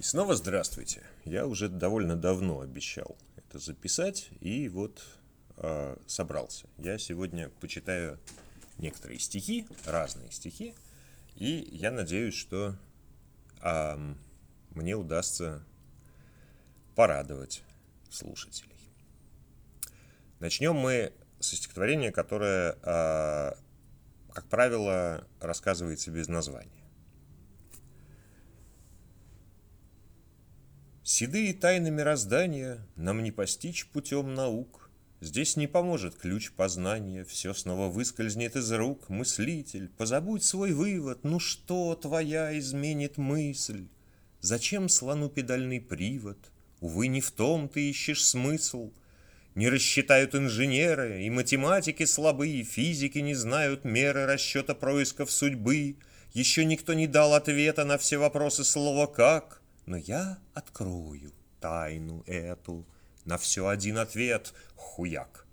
И снова здравствуйте. Я уже довольно давно обещал это записать, и вот э, собрался. Я сегодня почитаю некоторые стихи, разные стихи, и я надеюсь, что э, мне удастся порадовать слушателей. Начнем мы со стихотворения, которое, э, как правило, рассказывается без названия. Седые тайны мироздания нам не постичь путем наук. Здесь не поможет ключ познания, все снова выскользнет из рук. Мыслитель, позабудь свой вывод, ну что твоя изменит мысль? Зачем слону педальный привод? Увы, не в том ты ищешь смысл. Не рассчитают инженеры, и математики слабы, и физики не знают меры расчета происков судьбы. Еще никто не дал ответа на все вопросы слова «как», но я открою тайну эту. На все один ответ — хуяк.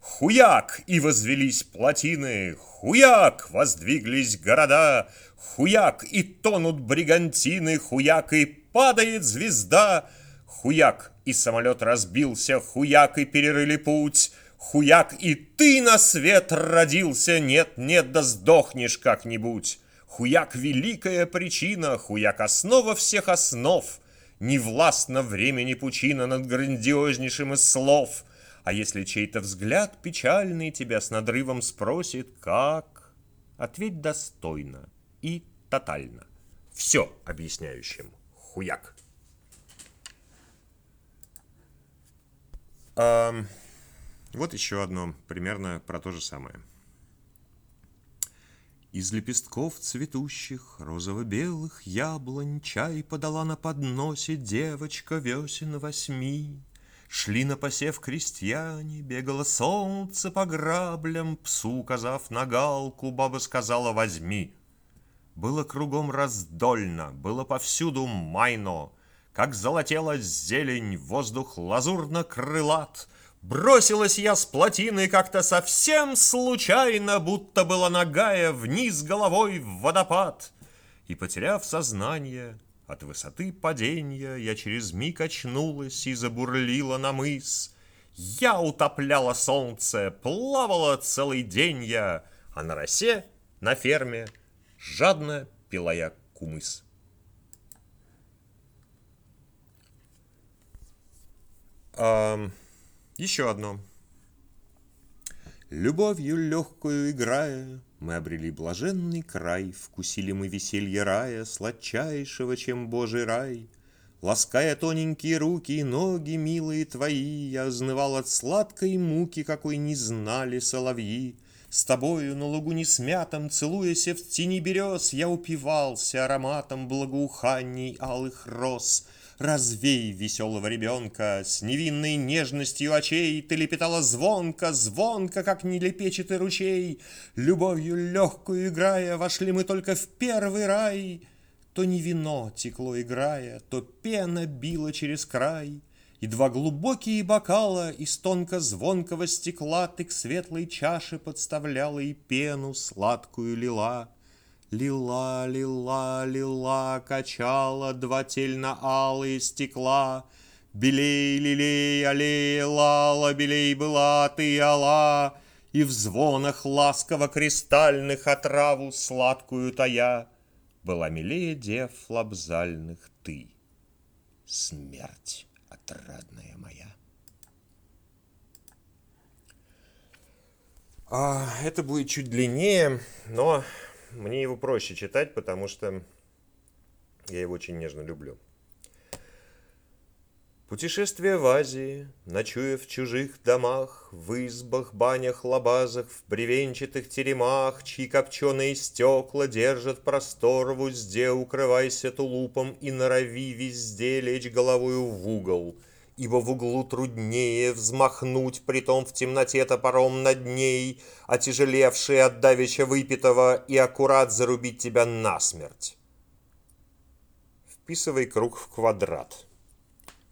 Хуяк! И возвелись плотины, Хуяк! Воздвиглись города, Хуяк! И тонут бригантины, Хуяк! И падает звезда, Хуяк! И самолет разбился, Хуяк! И перерыли путь, Хуяк! И ты на свет родился, Нет, нет, да сдохнешь как-нибудь. Хуяк — великая причина, хуяк — основа всех основ. Не властно времени пучина над грандиознейшим из слов. А если чей-то взгляд печальный тебя с надрывом спросит, как? Ответь достойно и тотально. Все объясняющим. Хуяк. А, вот еще одно, примерно про то же самое. Из лепестков цветущих, розово-белых яблонь Чай подала на подносе девочка весен восьми. Шли на посев крестьяне, бегало солнце по граблям, Псу указав на галку, баба сказала «возьми». Было кругом раздольно, было повсюду майно, Как золотела зелень, воздух лазурно-крылат, Бросилась я с плотины как-то совсем случайно, Будто была нагая вниз головой в водопад. И, потеряв сознание, от высоты падения Я через миг очнулась и забурлила на мыс. Я утопляла солнце, плавала целый день я, А на росе, на ферме, жадно пила я кумыс. Um... Еще одно. Любовью легкую играя, Мы обрели блаженный край, Вкусили мы веселье рая, Сладчайшего, чем Божий рай. Лаская тоненькие руки и ноги, милые твои, Я ознывал от сладкой муки, Какой не знали соловьи. С тобою на лугу не смятом, Целуясь в тени берез, Я упивался ароматом Благоуханий алых роз — Развей веселого ребенка, С невинной нежностью очей Ты лепетала звонко, звонко, Как нелепечатый ручей. Любовью легкую играя, Вошли мы только в первый рай. То не вино текло играя, То пена била через край. И два глубокие бокала Из тонко-звонкого стекла Ты к светлой чаше подставляла И пену сладкую лила. Лила, лила, лила, качала два тельно-алые стекла. Белей, лилей, аллей, лала, белей была ты, ала, И в звонах ласково кристальных отраву сладкую тая Была милее дев лобзальных ты, смерть отрадная моя. А, это будет чуть длиннее, но мне его проще читать, потому что я его очень нежно люблю. Путешествие в Азии, ночуя в чужих домах, В избах, банях, лабазах, в бревенчатых теремах, Чьи копченые стекла держат простор в узде, Укрывайся тулупом и норови везде лечь головою в угол — ибо в углу труднее взмахнуть, притом в темноте топором над ней, отяжелевший от давеча выпитого, и аккурат зарубить тебя насмерть. Вписывай круг в квадрат.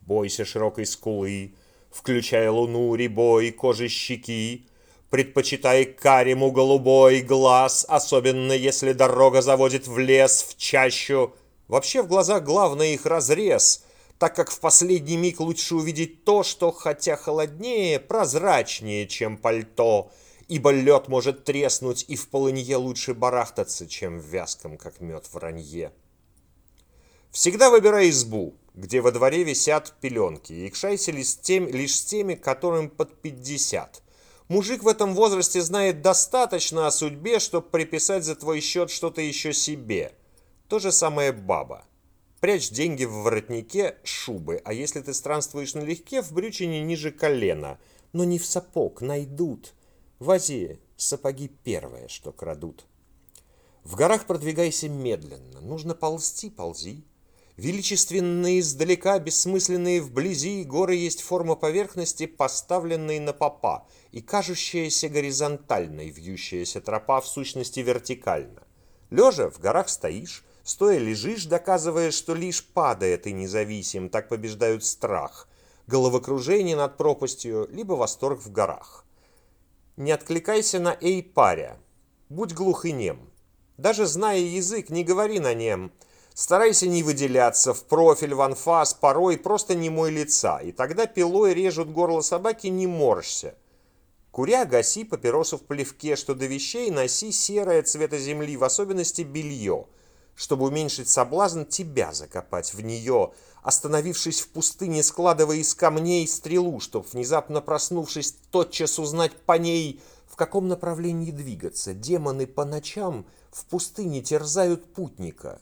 Бойся широкой скулы, включая луну рябой кожи щеки, предпочитай карему голубой глаз, особенно если дорога заводит в лес, в чащу, Вообще в глазах главное их разрез, так как в последний миг лучше увидеть то, что, хотя холоднее, прозрачнее, чем пальто, ибо лед может треснуть, и в полынье лучше барахтаться, чем в вязком, как мед в ранье. Всегда выбирай избу, где во дворе висят пеленки, и кшайся лишь с теми, лишь с теми которым под пятьдесят. Мужик в этом возрасте знает достаточно о судьбе, чтобы приписать за твой счет что-то еще себе. То же самое баба. Прячь деньги в воротнике шубы, а если ты странствуешь налегке, в брючине ниже колена. Но не в сапог, найдут. В Азии сапоги первое, что крадут. В горах продвигайся медленно. Нужно ползти, ползи. Величественные издалека, бессмысленные вблизи, горы есть форма поверхности, поставленной на попа, и кажущаяся горизонтальной, вьющаяся тропа в сущности вертикально. Лежа в горах стоишь, стоя лежишь, доказывая, что лишь падая ты независим, так побеждают страх, головокружение над пропастью, либо восторг в горах. Не откликайся на «эй, паря», будь глух и нем. Даже зная язык, не говори на нем – Старайся не выделяться в профиль, в анфас, порой просто не мой лица, и тогда пилой режут горло собаки, не морщся. Куря, гаси папиросу в плевке, что до вещей носи серое цвета земли, в особенности белье, чтобы уменьшить соблазн тебя закопать в нее, остановившись в пустыне, складывая из камней стрелу, чтоб, внезапно проснувшись, тотчас узнать по ней, в каком направлении двигаться. Демоны по ночам в пустыне терзают путника.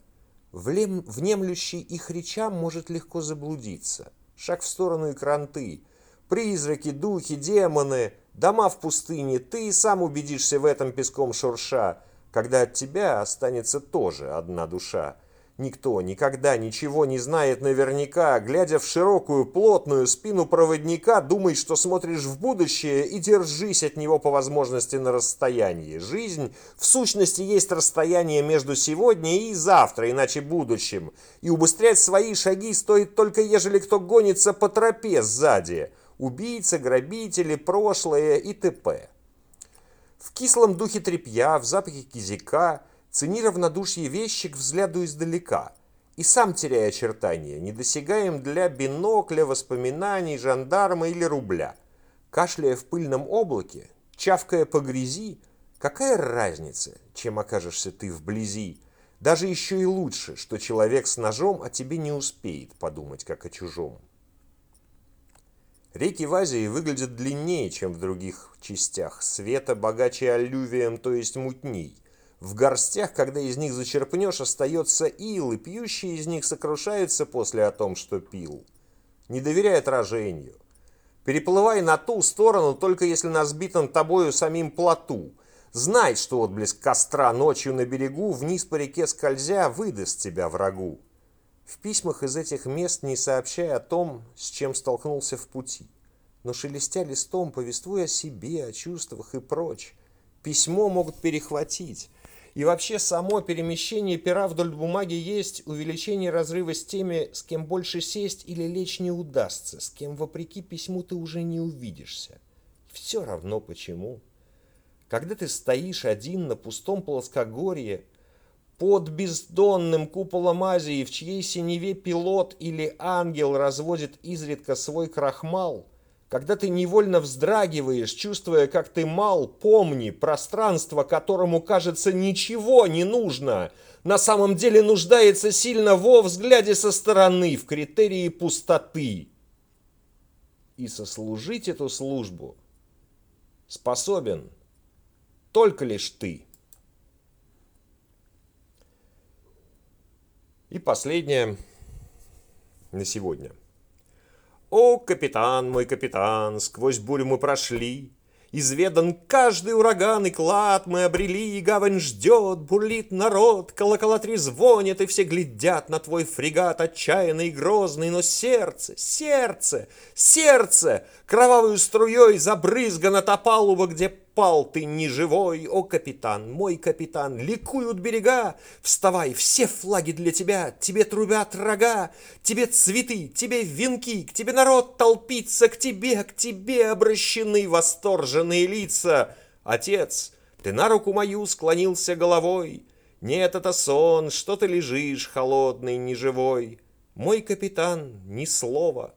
Влем, внемлющий их речам может легко заблудиться. Шаг в сторону и кранты. Призраки, духи, демоны, дома в пустыне. Ты и сам убедишься в этом песком шурша, когда от тебя останется тоже одна душа. Никто никогда ничего не знает наверняка. Глядя в широкую, плотную спину проводника, думай, что смотришь в будущее и держись от него по возможности на расстоянии. Жизнь в сущности есть расстояние между сегодня и завтра, иначе будущим. И убыстрять свои шаги стоит только ежели кто гонится по тропе сзади. Убийцы, грабители, прошлое и т.п. В кислом духе тряпья, в запахе кизика – Цени равнодушие вещи к взгляду издалека и сам теряя очертания, недосягаем для бинокля, воспоминаний, жандарма или рубля. Кашляя в пыльном облаке, чавкая по грязи, какая разница, чем окажешься ты вблизи? Даже еще и лучше, что человек с ножом о тебе не успеет подумать, как о чужом. Реки в Азии выглядят длиннее, чем в других частях, света богаче аллювием, то есть мутней. В горстях, когда из них зачерпнешь, остается ил, и пьющие из них сокрушаются после о том, что пил. Не доверяй отражению. Переплывай на ту сторону, только если на сбитом тобою самим плоту. Знай, что отблеск костра ночью на берегу, вниз по реке скользя, выдаст тебя врагу. В письмах из этих мест не сообщай о том, с чем столкнулся в пути, но шелестя листом, повествуя о себе, о чувствах и прочь. Письмо могут перехватить, и вообще само перемещение пера вдоль бумаги есть увеличение разрыва с теми, с кем больше сесть или лечь не удастся, с кем вопреки письму ты уже не увидишься. Все равно почему. Когда ты стоишь один на пустом плоскогорье, под бездонным куполом Азии, в чьей синеве пилот или ангел разводит изредка свой крахмал – когда ты невольно вздрагиваешь, чувствуя, как ты мал, помни, пространство, которому, кажется, ничего не нужно, на самом деле нуждается сильно во взгляде со стороны, в критерии пустоты. И сослужить эту службу способен только лишь ты. И последнее на сегодня – о, капитан мой капитан, сквозь бурю мы прошли, Изведан каждый ураган и клад мы обрели, И гавань ждет, бурлит народ, Колокола трезвонят, и все глядят На твой фрегат отчаянный и грозный, Но сердце, сердце, сердце Кровавую струей забрызгано та палуба, Где пал ты неживой, о капитан, мой капитан, ликуют берега, вставай, все флаги для тебя, тебе трубят рога, тебе цветы, тебе венки, к тебе народ толпится, к тебе, к тебе обращены восторженные лица. Отец, ты на руку мою склонился головой, Нет, это сон, что ты лежишь, холодный, неживой. Мой капитан, ни слова.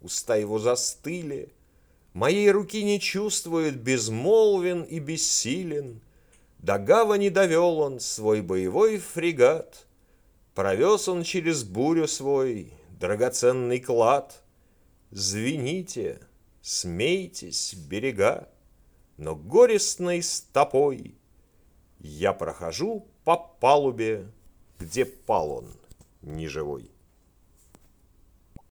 Уста его застыли. Моей руки не чувствует, безмолвен и бессилен. До гавани довел он свой боевой фрегат. Провез он через бурю свой драгоценный клад. Звените, смейтесь, берега, Но горестной стопой Я прохожу по палубе, где пал он неживой.